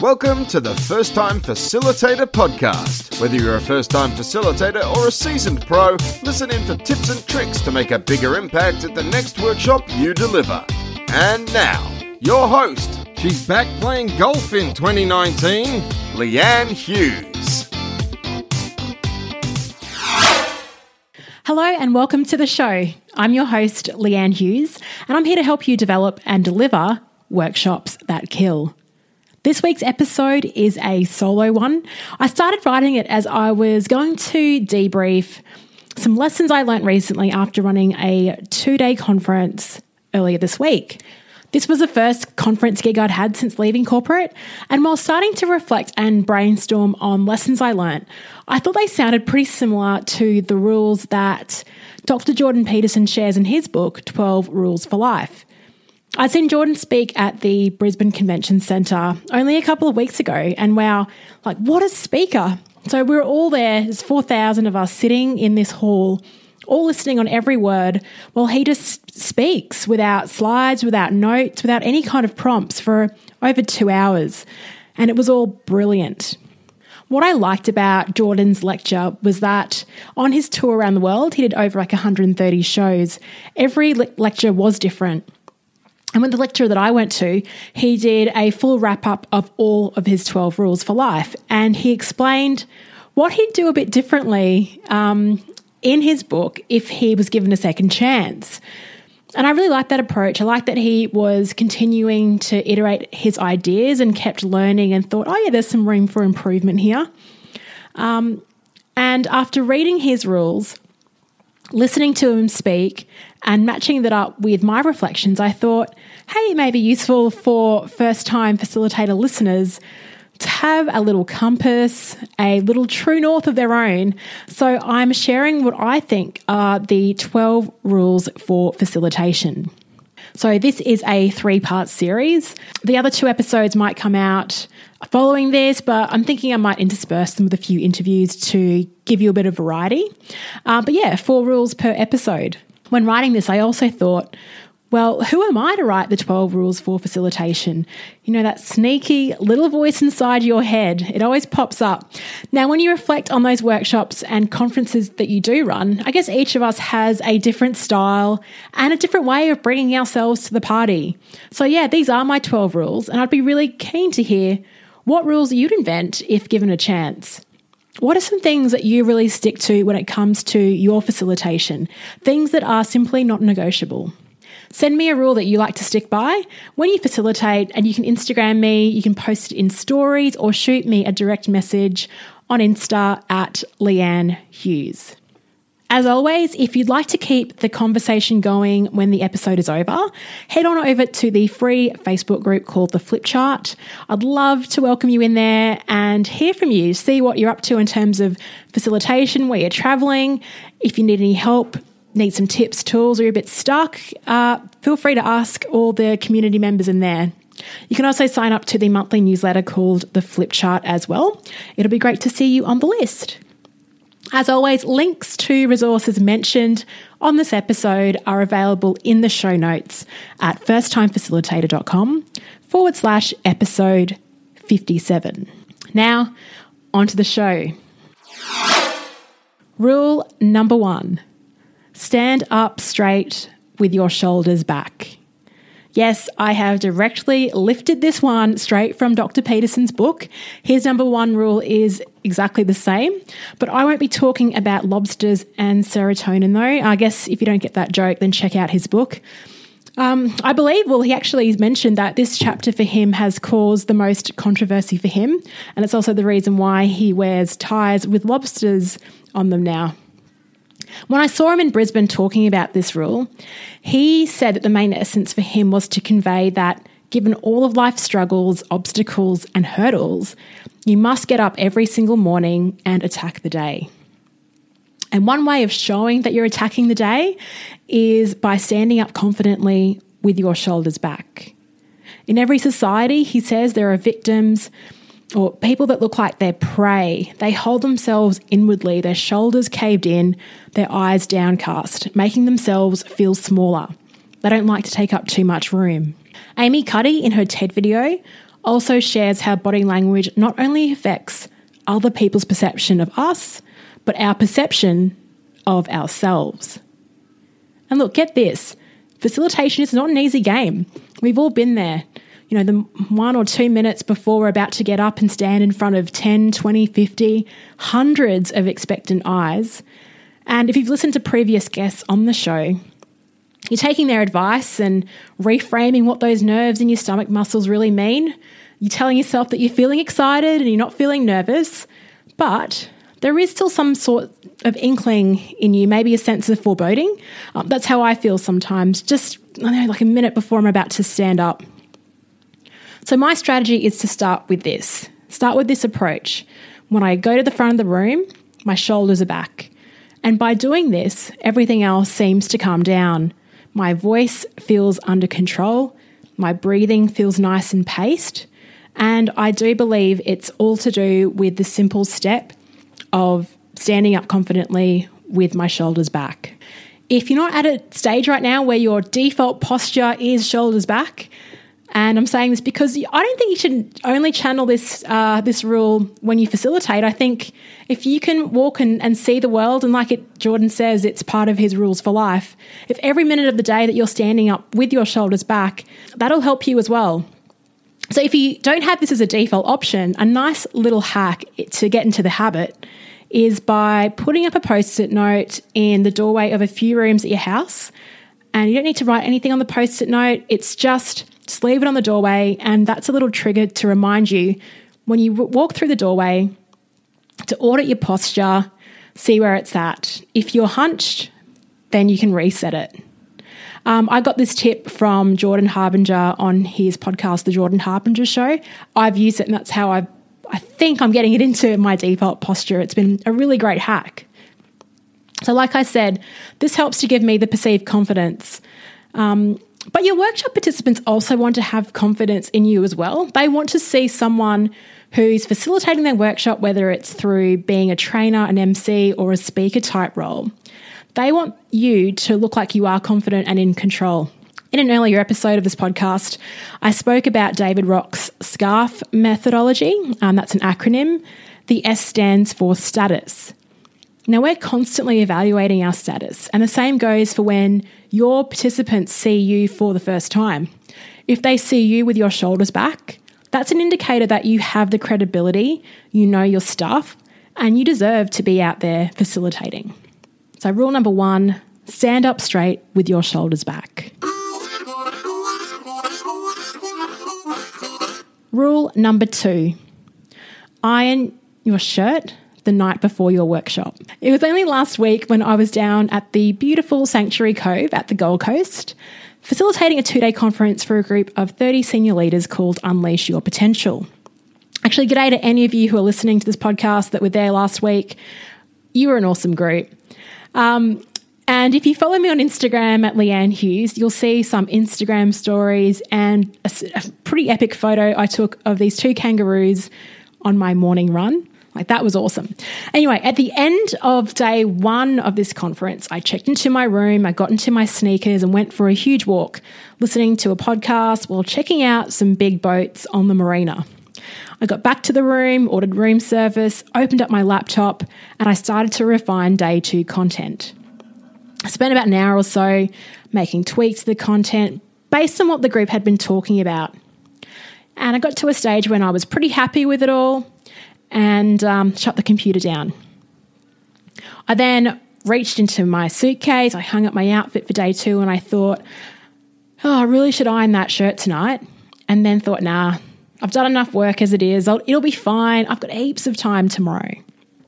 Welcome to the First Time Facilitator Podcast. Whether you're a first time facilitator or a seasoned pro, listen in for tips and tricks to make a bigger impact at the next workshop you deliver. And now, your host. She's back playing golf in 2019, Leanne Hughes. Hello and welcome to the show. I'm your host, Leanne Hughes, and I'm here to help you develop and deliver workshops that kill. This week's episode is a solo one. I started writing it as I was going to debrief some lessons I learned recently after running a two day conference earlier this week. This was the first conference gig I'd had since leaving corporate, and while starting to reflect and brainstorm on lessons I learnt, I thought they sounded pretty similar to the rules that Dr. Jordan Peterson shares in his book, 12 Rules for Life. I'd seen Jordan speak at the Brisbane Convention Centre only a couple of weeks ago, and wow, like what a speaker! So we were all there, there's 4,000 of us sitting in this hall, all listening on every word while he just speaks without slides, without notes, without any kind of prompts for over two hours. And it was all brilliant. What I liked about Jordan's lecture was that on his tour around the world, he did over like 130 shows. Every le- lecture was different. And with the lecturer that I went to, he did a full wrap up of all of his 12 rules for life. And he explained what he'd do a bit differently um, in his book if he was given a second chance. And I really like that approach. I like that he was continuing to iterate his ideas and kept learning and thought, oh, yeah, there's some room for improvement here. Um, and after reading his rules, listening to him speak and matching that up with my reflections, I thought, hey, it may be useful for first time facilitator listeners to have a little compass, a little true north of their own. So I'm sharing what I think are the 12 rules for facilitation. So this is a three part series. The other two episodes might come out following this, but I'm thinking I might intersperse them with a few interviews to give you a bit of variety. Uh, but yeah, four rules per episode. When writing this, I also thought, well, who am I to write the 12 rules for facilitation? You know, that sneaky little voice inside your head, it always pops up. Now, when you reflect on those workshops and conferences that you do run, I guess each of us has a different style and a different way of bringing ourselves to the party. So, yeah, these are my 12 rules, and I'd be really keen to hear what rules you'd invent if given a chance. What are some things that you really stick to when it comes to your facilitation? Things that are simply not negotiable. Send me a rule that you like to stick by when you facilitate, and you can Instagram me, you can post it in stories, or shoot me a direct message on Insta at Leanne Hughes. As always, if you'd like to keep the conversation going when the episode is over, head on over to the free Facebook group called The Flip Chart. I'd love to welcome you in there and hear from you, see what you're up to in terms of facilitation, where you're traveling. If you need any help, need some tips, tools, or you're a bit stuck, uh, feel free to ask all the community members in there. You can also sign up to the monthly newsletter called The Flip Chart as well. It'll be great to see you on the list. As always, links to resources mentioned on this episode are available in the show notes at firsttimefacilitator.com forward slash episode 57. Now, onto the show. Rule number one stand up straight with your shoulders back. Yes, I have directly lifted this one straight from Dr. Peterson's book. His number one rule is exactly the same, but I won't be talking about lobsters and serotonin though. I guess if you don't get that joke, then check out his book. Um, I believe, well, he actually mentioned that this chapter for him has caused the most controversy for him, and it's also the reason why he wears ties with lobsters on them now. When I saw him in Brisbane talking about this rule, he said that the main essence for him was to convey that given all of life's struggles, obstacles, and hurdles, you must get up every single morning and attack the day. And one way of showing that you're attacking the day is by standing up confidently with your shoulders back. In every society, he says there are victims or people that look like they're prey. They hold themselves inwardly, their shoulders caved in, their eyes downcast, making themselves feel smaller. They don't like to take up too much room. Amy Cuddy, in her TED video also shares how body language not only affects other people's perception of us, but our perception of ourselves. And look, get this facilitation is not an easy game. We've all been there. You know, the one or two minutes before we're about to get up and stand in front of 10, 20, 50, hundreds of expectant eyes. And if you've listened to previous guests on the show, you're taking their advice and reframing what those nerves in your stomach muscles really mean. You're telling yourself that you're feeling excited and you're not feeling nervous, but there is still some sort of inkling in you, maybe a sense of foreboding. Um, that's how I feel sometimes, just I know, like a minute before I'm about to stand up. So, my strategy is to start with this start with this approach. When I go to the front of the room, my shoulders are back. And by doing this, everything else seems to calm down. My voice feels under control, my breathing feels nice and paced. And I do believe it's all to do with the simple step of standing up confidently with my shoulders back. If you're not at a stage right now where your default posture is shoulders back, and I'm saying this because I don't think you should only channel this uh, this rule when you facilitate. I think if you can walk and, and see the world, and like it, Jordan says, it's part of his rules for life. If every minute of the day that you're standing up with your shoulders back, that'll help you as well. So if you don't have this as a default option, a nice little hack to get into the habit is by putting up a post-it note in the doorway of a few rooms at your house. And you don't need to write anything on the post-it note. It's just just leave it on the doorway, and that's a little trigger to remind you when you walk through the doorway to audit your posture, see where it's at. If you're hunched, then you can reset it. Um, I got this tip from Jordan Harbinger on his podcast, The Jordan Harbinger Show. I've used it, and that's how I I think I'm getting it into my default posture. It's been a really great hack. So, like I said, this helps to give me the perceived confidence. Um, but your workshop participants also want to have confidence in you as well. They want to see someone who's facilitating their workshop, whether it's through being a trainer, an MC, or a speaker type role. They want you to look like you are confident and in control. In an earlier episode of this podcast, I spoke about David Rock's SCARF methodology. Um, that's an acronym. The S stands for status. Now, we're constantly evaluating our status, and the same goes for when your participants see you for the first time. If they see you with your shoulders back, that's an indicator that you have the credibility, you know your stuff, and you deserve to be out there facilitating. So, rule number one stand up straight with your shoulders back. Rule number two iron your shirt the night before your workshop. It was only last week when I was down at the beautiful Sanctuary Cove at the Gold Coast, facilitating a two day conference for a group of 30 senior leaders called Unleash Your Potential. Actually, g'day to any of you who are listening to this podcast that were there last week. You were an awesome group. Um, and if you follow me on Instagram at Leanne Hughes, you'll see some Instagram stories and a, a pretty epic photo I took of these two kangaroos on my morning run. Like that was awesome. Anyway, at the end of day one of this conference, I checked into my room, I got into my sneakers and went for a huge walk, listening to a podcast while checking out some big boats on the marina. I got back to the room, ordered room service, opened up my laptop, and I started to refine day two content. I spent about an hour or so making tweaks to the content based on what the group had been talking about. And I got to a stage when I was pretty happy with it all and um, shut the computer down. I then reached into my suitcase, I hung up my outfit for day two, and I thought, oh, I really should iron that shirt tonight. And then thought, nah, I've done enough work as it is. I'll, it'll be fine. I've got heaps of time tomorrow.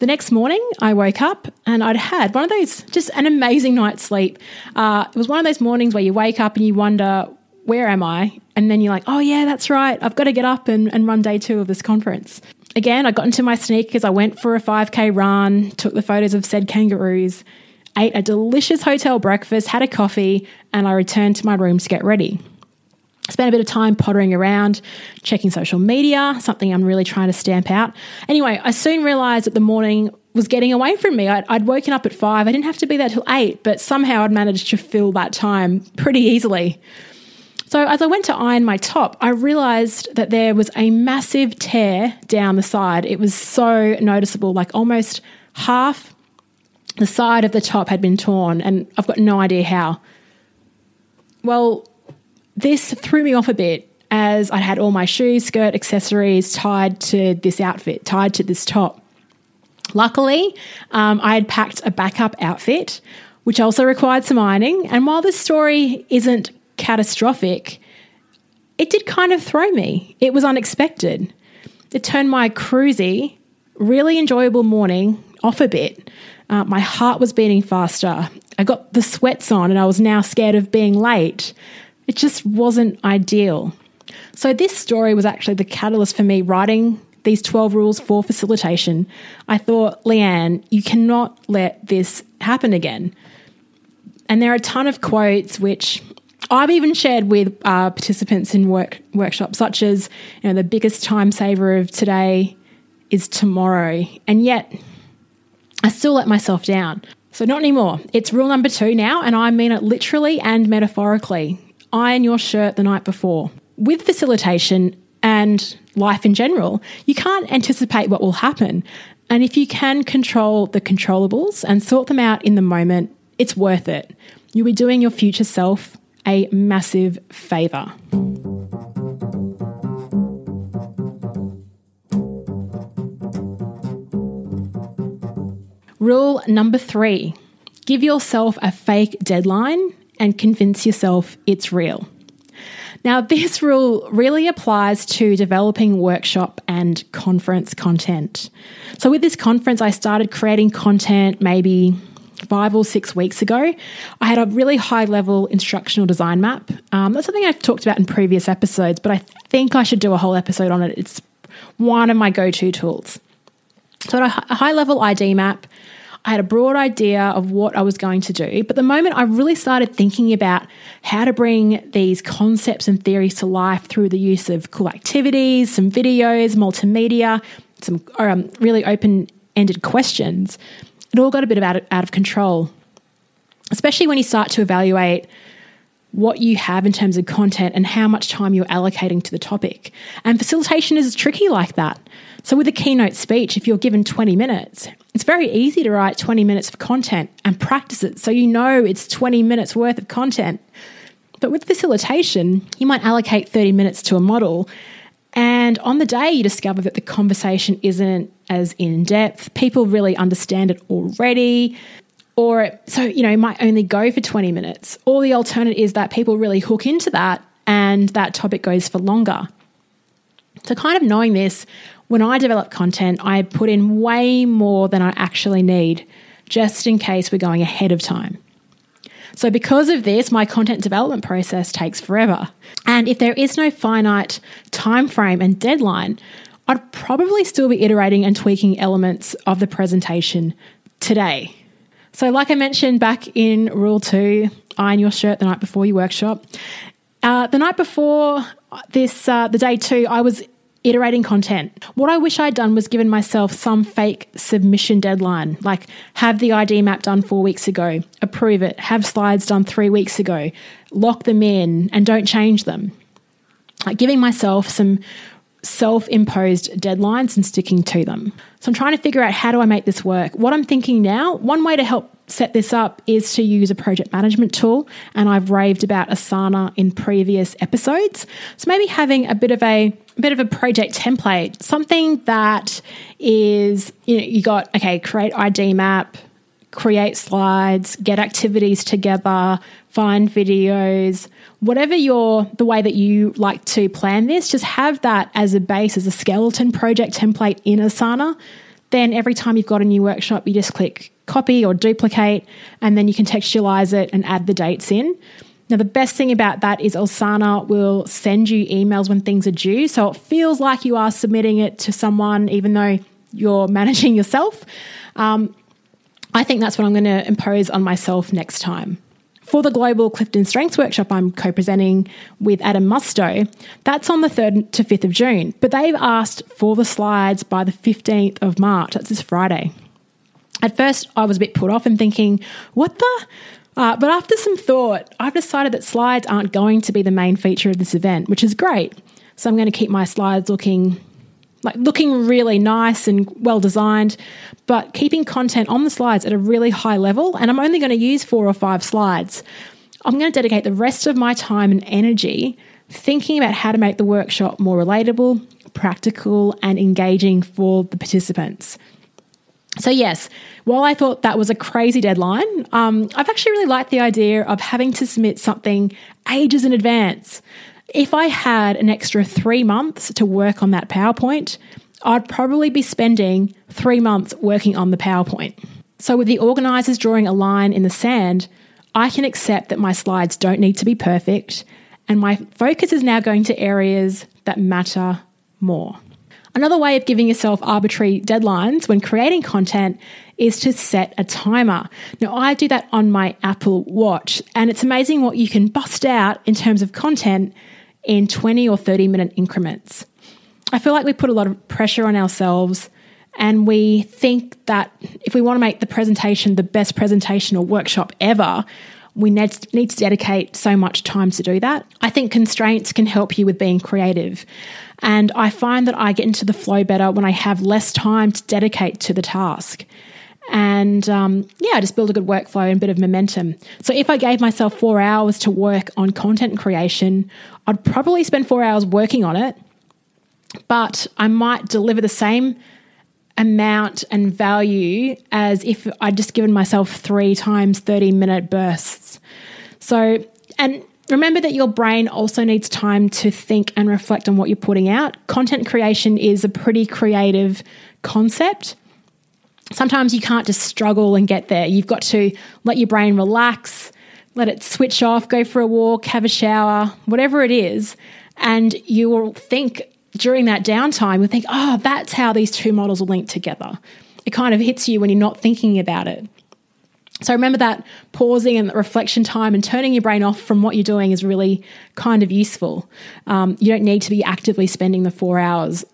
The next morning, I woke up and I'd had one of those, just an amazing night's sleep. Uh, it was one of those mornings where you wake up and you wonder, where am I? And then you're like, oh, yeah, that's right. I've got to get up and, and run day two of this conference again, I got into my sneakers. I went for a 5K run, took the photos of said kangaroos, ate a delicious hotel breakfast, had a coffee, and I returned to my room to get ready. Spent a bit of time pottering around, checking social media, something I'm really trying to stamp out. Anyway, I soon realized that the morning was getting away from me. I'd, I'd woken up at five. I didn't have to be there till eight, but somehow I'd managed to fill that time pretty easily. So, as I went to iron my top, I realized that there was a massive tear down the side. It was so noticeable, like almost half the side of the top had been torn, and I've got no idea how. Well, this threw me off a bit as I had all my shoes, skirt, accessories tied to this outfit, tied to this top. Luckily, um, I had packed a backup outfit, which also required some ironing. And while this story isn't catastrophic, it did kind of throw me. It was unexpected. It turned my cruisy, really enjoyable morning off a bit. Uh, my heart was beating faster. I got the sweats on and I was now scared of being late. It just wasn't ideal. So, this story was actually the catalyst for me writing these 12 rules for facilitation. I thought, Leanne, you cannot let this happen again. And there are a ton of quotes which I've even shared with uh, participants in work workshops, such as, you know, the biggest time saver of today is tomorrow. And yet, I still let myself down. So, not anymore. It's rule number two now, and I mean it literally and metaphorically. Iron your shirt the night before. With facilitation and life in general, you can't anticipate what will happen. And if you can control the controllables and sort them out in the moment, it's worth it. You'll be doing your future self a massive favour. Rule number three give yourself a fake deadline and convince yourself it's real. Now, this rule really applies to developing workshop and conference content. So, with this conference, I started creating content maybe five or six weeks ago. I had a really high level instructional design map. Um, that's something I've talked about in previous episodes, but I think I should do a whole episode on it. It's one of my go to tools. So, a high level ID map, I had a broad idea of what I was going to do, but the moment I really started thinking about how to bring these concepts and theories to life through the use of cool activities, some videos, multimedia, some um, really open ended questions, it all got a bit out, of out of control, especially when you start to evaluate what you have in terms of content and how much time you're allocating to the topic. And facilitation is tricky like that. So, with a keynote speech, if you're given 20 minutes, it's very easy to write 20 minutes of content and practice it so you know it's 20 minutes worth of content. But with facilitation, you might allocate 30 minutes to a model and on the day, you discover that the conversation isn't as in depth. People really understand it already. Or, so, you know, it might only go for 20 minutes. Or the alternate is that people really hook into that and that topic goes for longer. So, kind of knowing this, when I develop content, I put in way more than I actually need, just in case we're going ahead of time. So, because of this, my content development process takes forever. And if there is no finite time frame and deadline, I'd probably still be iterating and tweaking elements of the presentation today. So, like I mentioned back in rule two, iron your shirt the night before your workshop. Uh, the night before this, uh, the day two, I was iterating content. What I wish I'd done was given myself some fake submission deadline, like have the ID map done four weeks ago, approve it, have slides done three weeks ago, lock them in, and don't change them. Like giving myself some self imposed deadlines and sticking to them. So I'm trying to figure out how do I make this work. What I'm thinking now, one way to help set this up is to use a project management tool. And I've raved about Asana in previous episodes. So maybe having a bit of a, bit of a project template, something that is, you know, you got, okay, create ID map, create slides, get activities together, find videos, whatever your the way that you like to plan this, just have that as a base, as a skeleton project template in Asana. Then every time you've got a new workshop, you just click copy or duplicate, and then you contextualize it and add the dates in. Now, the best thing about that is Asana will send you emails when things are due. So it feels like you are submitting it to someone, even though you're managing yourself. Um, I think that's what I'm going to impose on myself next time. For the Global Clifton Strengths Workshop I'm co presenting with Adam Musto, that's on the 3rd to 5th of June, but they've asked for the slides by the 15th of March. That's this Friday. At first, I was a bit put off and thinking, what the? Uh, but after some thought, I've decided that slides aren't going to be the main feature of this event, which is great. So I'm going to keep my slides looking like looking really nice and well designed, but keeping content on the slides at a really high level. And I'm only going to use four or five slides. I'm going to dedicate the rest of my time and energy thinking about how to make the workshop more relatable, practical, and engaging for the participants. So, yes, while I thought that was a crazy deadline, um, I've actually really liked the idea of having to submit something ages in advance. If I had an extra three months to work on that PowerPoint, I'd probably be spending three months working on the PowerPoint. So, with the organisers drawing a line in the sand, I can accept that my slides don't need to be perfect, and my focus is now going to areas that matter more. Another way of giving yourself arbitrary deadlines when creating content is to set a timer. Now, I do that on my Apple Watch, and it's amazing what you can bust out in terms of content in 20 or 30 minute increments. I feel like we put a lot of pressure on ourselves, and we think that if we want to make the presentation the best presentation or workshop ever, we need to dedicate so much time to do that. I think constraints can help you with being creative. And I find that I get into the flow better when I have less time to dedicate to the task. And um, yeah, I just build a good workflow and a bit of momentum. So if I gave myself four hours to work on content creation, I'd probably spend four hours working on it, but I might deliver the same amount and value as if I'd just given myself three times 30 minute bursts. So, and Remember that your brain also needs time to think and reflect on what you're putting out. Content creation is a pretty creative concept. Sometimes you can't just struggle and get there. You've got to let your brain relax, let it switch off, go for a walk, have a shower, whatever it is. And you will think during that downtime, you'll think, oh, that's how these two models are linked together. It kind of hits you when you're not thinking about it. So remember that pausing and reflection time and turning your brain off from what you're doing is really kind of useful. Um, you don't need to be actively spending the four hours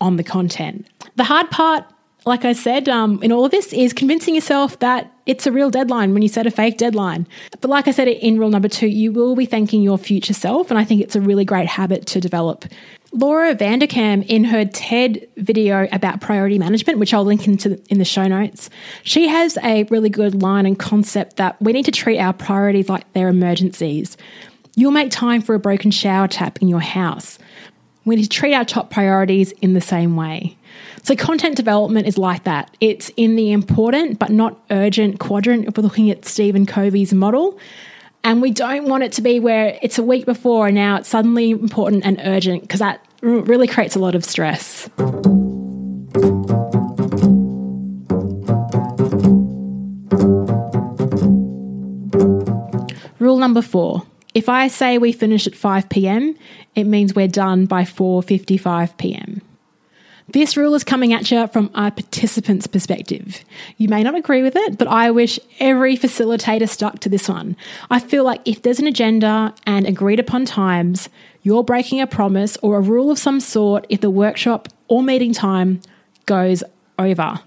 on the content. The hard part, like I said, um, in all of this is convincing yourself that it's a real deadline when you set a fake deadline. But like I said in rule number two, you will be thanking your future self. And I think it's a really great habit to develop. Laura Vanderkam, in her TED video about priority management, which I'll link into in the show notes, she has a really good line and concept that we need to treat our priorities like they're emergencies. You'll make time for a broken shower tap in your house. We need to treat our top priorities in the same way. So, content development is like that. It's in the important but not urgent quadrant if we're looking at Stephen Covey's model. And we don't want it to be where it's a week before and now it's suddenly important and urgent because that really creates a lot of stress. Rule number 4. If I say we finish at 5 p.m., it means we're done by 4:55 p.m. This rule is coming at you from a participant's perspective. You may not agree with it, but I wish every facilitator stuck to this one. I feel like if there's an agenda and agreed upon times, you're breaking a promise or a rule of some sort if the workshop or meeting time goes over.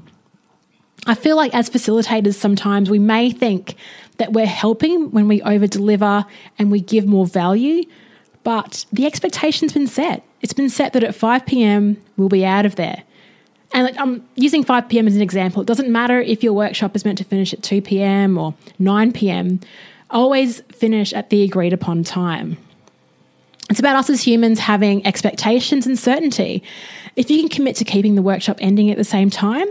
I feel like as facilitators, sometimes we may think that we're helping when we over deliver and we give more value, but the expectation's been set. It's been set that at 5 p.m. we'll be out of there. And I'm um, using 5 p.m. as an example. It doesn't matter if your workshop is meant to finish at 2 p.m. or 9 p.m. Always finish at the agreed upon time. It's about us as humans having expectations and certainty. If you can commit to keeping the workshop ending at the same time,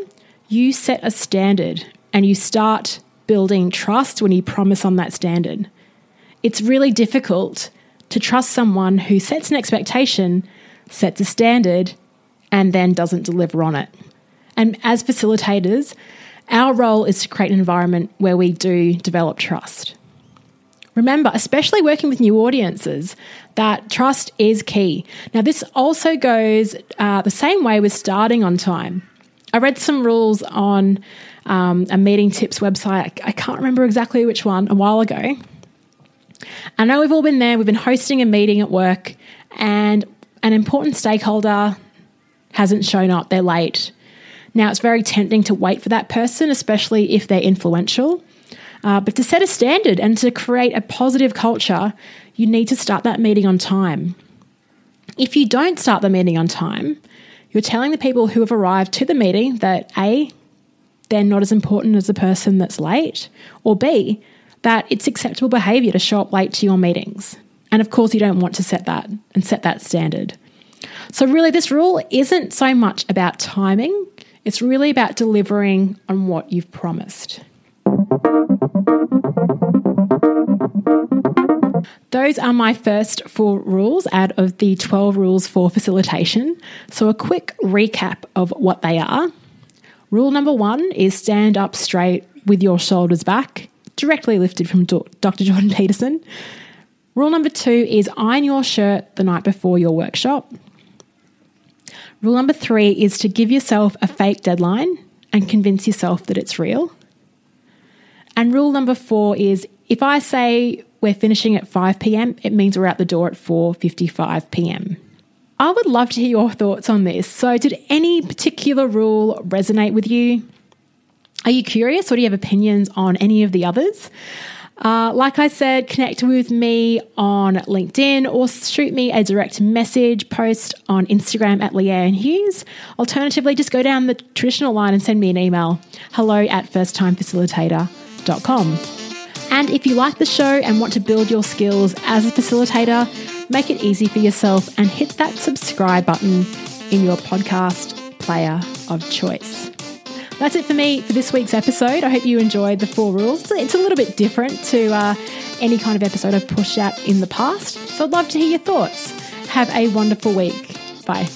you set a standard and you start building trust when you promise on that standard. It's really difficult to trust someone who sets an expectation sets a standard, and then doesn't deliver on it. And as facilitators, our role is to create an environment where we do develop trust. Remember, especially working with new audiences, that trust is key. Now, this also goes uh, the same way with starting on time. I read some rules on um, a meeting tips website. I can't remember exactly which one a while ago. I know we've all been there. We've been hosting a meeting at work, and an important stakeholder hasn't shown up, they're late. Now, it's very tempting to wait for that person, especially if they're influential. Uh, but to set a standard and to create a positive culture, you need to start that meeting on time. If you don't start the meeting on time, you're telling the people who have arrived to the meeting that A, they're not as important as the person that's late, or B, that it's acceptable behavior to show up late to your meetings. And of course, you don't want to set that and set that standard. So, really, this rule isn't so much about timing, it's really about delivering on what you've promised. Those are my first four rules out of the 12 rules for facilitation. So, a quick recap of what they are. Rule number one is stand up straight with your shoulders back, directly lifted from Dr. Jordan Peterson. Rule number two is iron your shirt the night before your workshop. Rule number three is to give yourself a fake deadline and convince yourself that it's real. And rule number four is if I say we're finishing at 5 p.m., it means we're out the door at 4:55 p.m. I would love to hear your thoughts on this. So, did any particular rule resonate with you? Are you curious or do you have opinions on any of the others? Uh, like I said, connect with me on LinkedIn or shoot me a direct message post on Instagram at Leanne Hughes. Alternatively, just go down the traditional line and send me an email hello at firsttimefacilitator.com. And if you like the show and want to build your skills as a facilitator, make it easy for yourself and hit that subscribe button in your podcast player of choice. That's it for me for this week's episode. I hope you enjoyed the four rules. It's a little bit different to uh, any kind of episode I've pushed out in the past. So I'd love to hear your thoughts. Have a wonderful week. Bye.